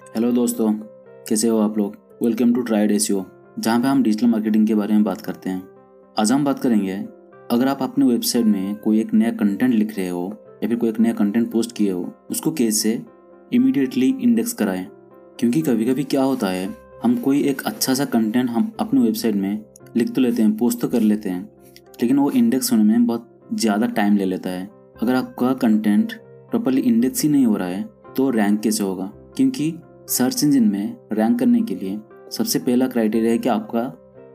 Hello दोस्तों, कैसे हो आप लोग? वेलकम टू ट्राइड एसियो जहाँ पे हम डिजिटल मार्केटिंग के बारे में बात करते हैं। आज हम बात करेंगे, अगर आप अपने वेबसाइट में कोई एक नया कंटेंट लिख रहे हो, या फिर कोई एक नया कंटेंट पोस्ट किए हो, उसको कैसे इमीडिएटली इंडेक्स कराएँ? क्योंकि कभी कभी क्या होता है, हम कोई एक अच्छा सा कंटेंट हम अपने वेबसाइट में लिख तो लेते हैं पोस्ट तो कर लेते हैं, लेकिन वो इंडेक्स होने में बहुत ज़्यादा टाइम ले लेता है। अगर आपका कंटेंट प्रॉपरली इंडेक्स ही नहीं हो रहा है तो रैंक कैसे होगा? क्योंकि सर्च इंजन में रैंक करने के लिए सबसे पहला क्राइटेरिया है कि आपका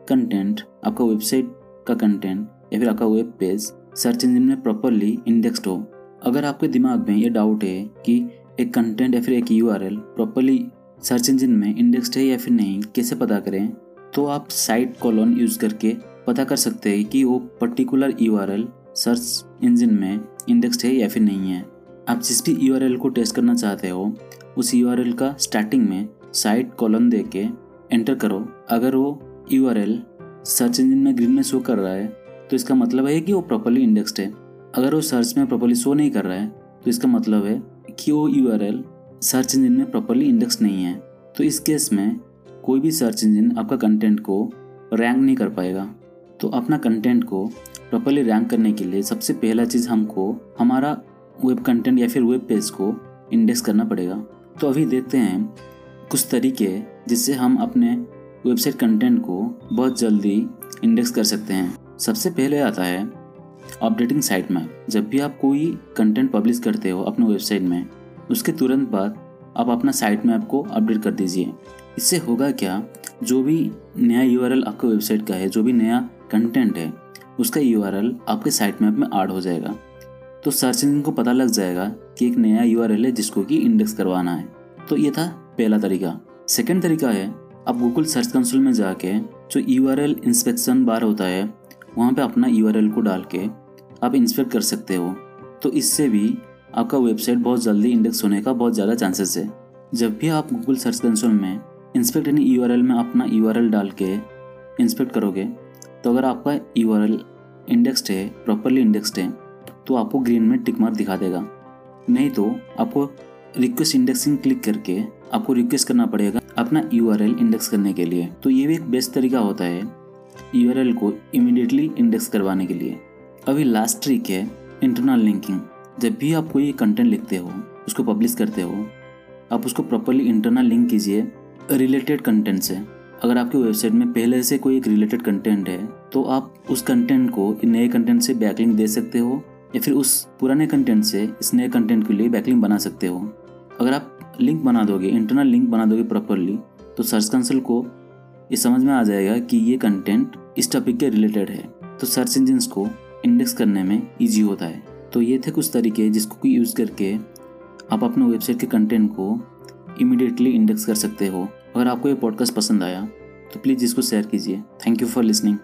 कंटेंट आपका वेबसाइट का कंटेंट या फिर आपका वेब पेज सर्च इंजन में प्रॉपरली इंडेक्स्ड हो। अगर आपके दिमाग में ये डाउट है कि एक कंटेंट या फिर एक यूआरएल प्रॉपरली सर्च इंजन में इंडेक्स्ड है या फिर नहीं, कैसे पता करें? तो आप साइट कॉलोन यूज़ करके पता कर सकते हैं कि वो पर्टिकुलर यूआरएल सर्च इंजन में इंडेक्स्ड है या फिर नहीं है। आप जिस भी यूआरएल को टेस्ट करना चाहते हो उस यू का स्टार्टिंग में साइट कॉलम दे के एंटर करो। अगर वो यूआरएल सर्च इंजन में ग्रीन में शो कर रहा है तो इसका मतलब है कि वो प्रॉपरली इंडेक्स्ड है। अगर वो सर्च में प्रॉपरली शो नहीं कर रहा है तो इसका मतलब है कि वो यूआरएल सर्च इंजन में प्रॉपरली इंडेक्स नहीं है। तो इस केस में कोई भी सर्च इंजन आपका कंटेंट को रैंक नहीं कर पाएगा। तो अपना कंटेंट को प्रॉपरली रैंक करने के लिए सबसे पहला चीज़ हमको हमारा वेब कंटेंट या फिर वेब पेज को इंडेक्स करना पड़ेगा। तो अभी देखते हैं कुछ तरीके जिससे हम अपने वेबसाइट कंटेंट को बहुत जल्दी इंडेक्स कर सकते हैं। सबसे पहले आता है अपडेटिंग साइट में। जब भी आप कोई कंटेंट पब्लिश करते हो अपने वेबसाइट में, उसके तुरंत बाद आप अपना साइट मैप को अपडेट कर दीजिए। इससे होगा क्या? जो भी नया यू आपके वेबसाइट का है, जो भी नया कंटेंट है, उसका यूआरएल आपके साइट मैप में ऐड हो जाएगा। तो सर्च इंजन को पता लग जाएगा कि एक नया यूआरएल है जिसको कि इंडेक्स करवाना है। तो ये था पहला तरीका। सेकेंड तरीका है, आप गूगल सर्च कंसोल में जाके जो यूआरएल इंस्पेक्शन बार होता है, वहाँ पे अपना यूआरएल को डाल के आप इंस्पेक्ट कर सकते हो। तो इससे भी आपका वेबसाइट बहुत जल्दी इंडेक्स होने का बहुत ज़्यादा चांसेस है। जब भी आप गूगल सर्च कंसोल में इंस्पेक्ट यानी यू में अपना यूआरएल डाल के इंस्पेक्ट करोगे तो अगर आपका यू इंडेक्स्ड है प्रॉपरली इंडेक्स्ड है तो आपको ग्रीन में टिक मार्क दिखा देगा। नहीं तो आपको रिक्वेस्ट इंडेक्सिंग क्लिक करके आपको रिक्वेस्ट करना पड़ेगा अपना यूआरएल इंडेक्स करने के लिए। तो ये भी एक बेस्ट तरीका होता है यूआरएल को इमिडिएटली इंडेक्स करवाने के लिए। अभी लास्ट ट्रिक है इंटरनल लिंकिंग जब भी आप कोई कंटेंट लिखते हो, उसको पब्लिश करते हो, आप उसको प्रॉपरली इंटरनल लिंक कीजिए रिलेटेड कंटेंट से। अगर आपके वेबसाइट में पहले से कोई एक रिलेटेड कंटेंट है तो आप उस कंटेंट को नए कंटेंट से बैकलिंक दे सकते हो। या फिर उस पुराने कंटेंट से इस नए कंटेंट के लिए बैकलिंक बना सकते हो। अगर आप लिंक बना दोगे इंटरनल लिंक बना दोगे प्रॉपरली तो सर्च कंसोल को ये समझ में आ जाएगा कि ये कंटेंट इस टॉपिक के रिलेटेड है। तो सर्च इंजिन को इंडेक्स करने में ईजी होता है। तो ये थे कुछ तरीके जिसको कि यूज़ करके आप अपने वेबसाइट के कंटेंट को इमिडिएटली इंडेक्स कर सकते हो। अगर आपको ये पॉडकास्ट पसंद आया तो प्लीज़ इसको शेयर कीजिए। Thank you for listening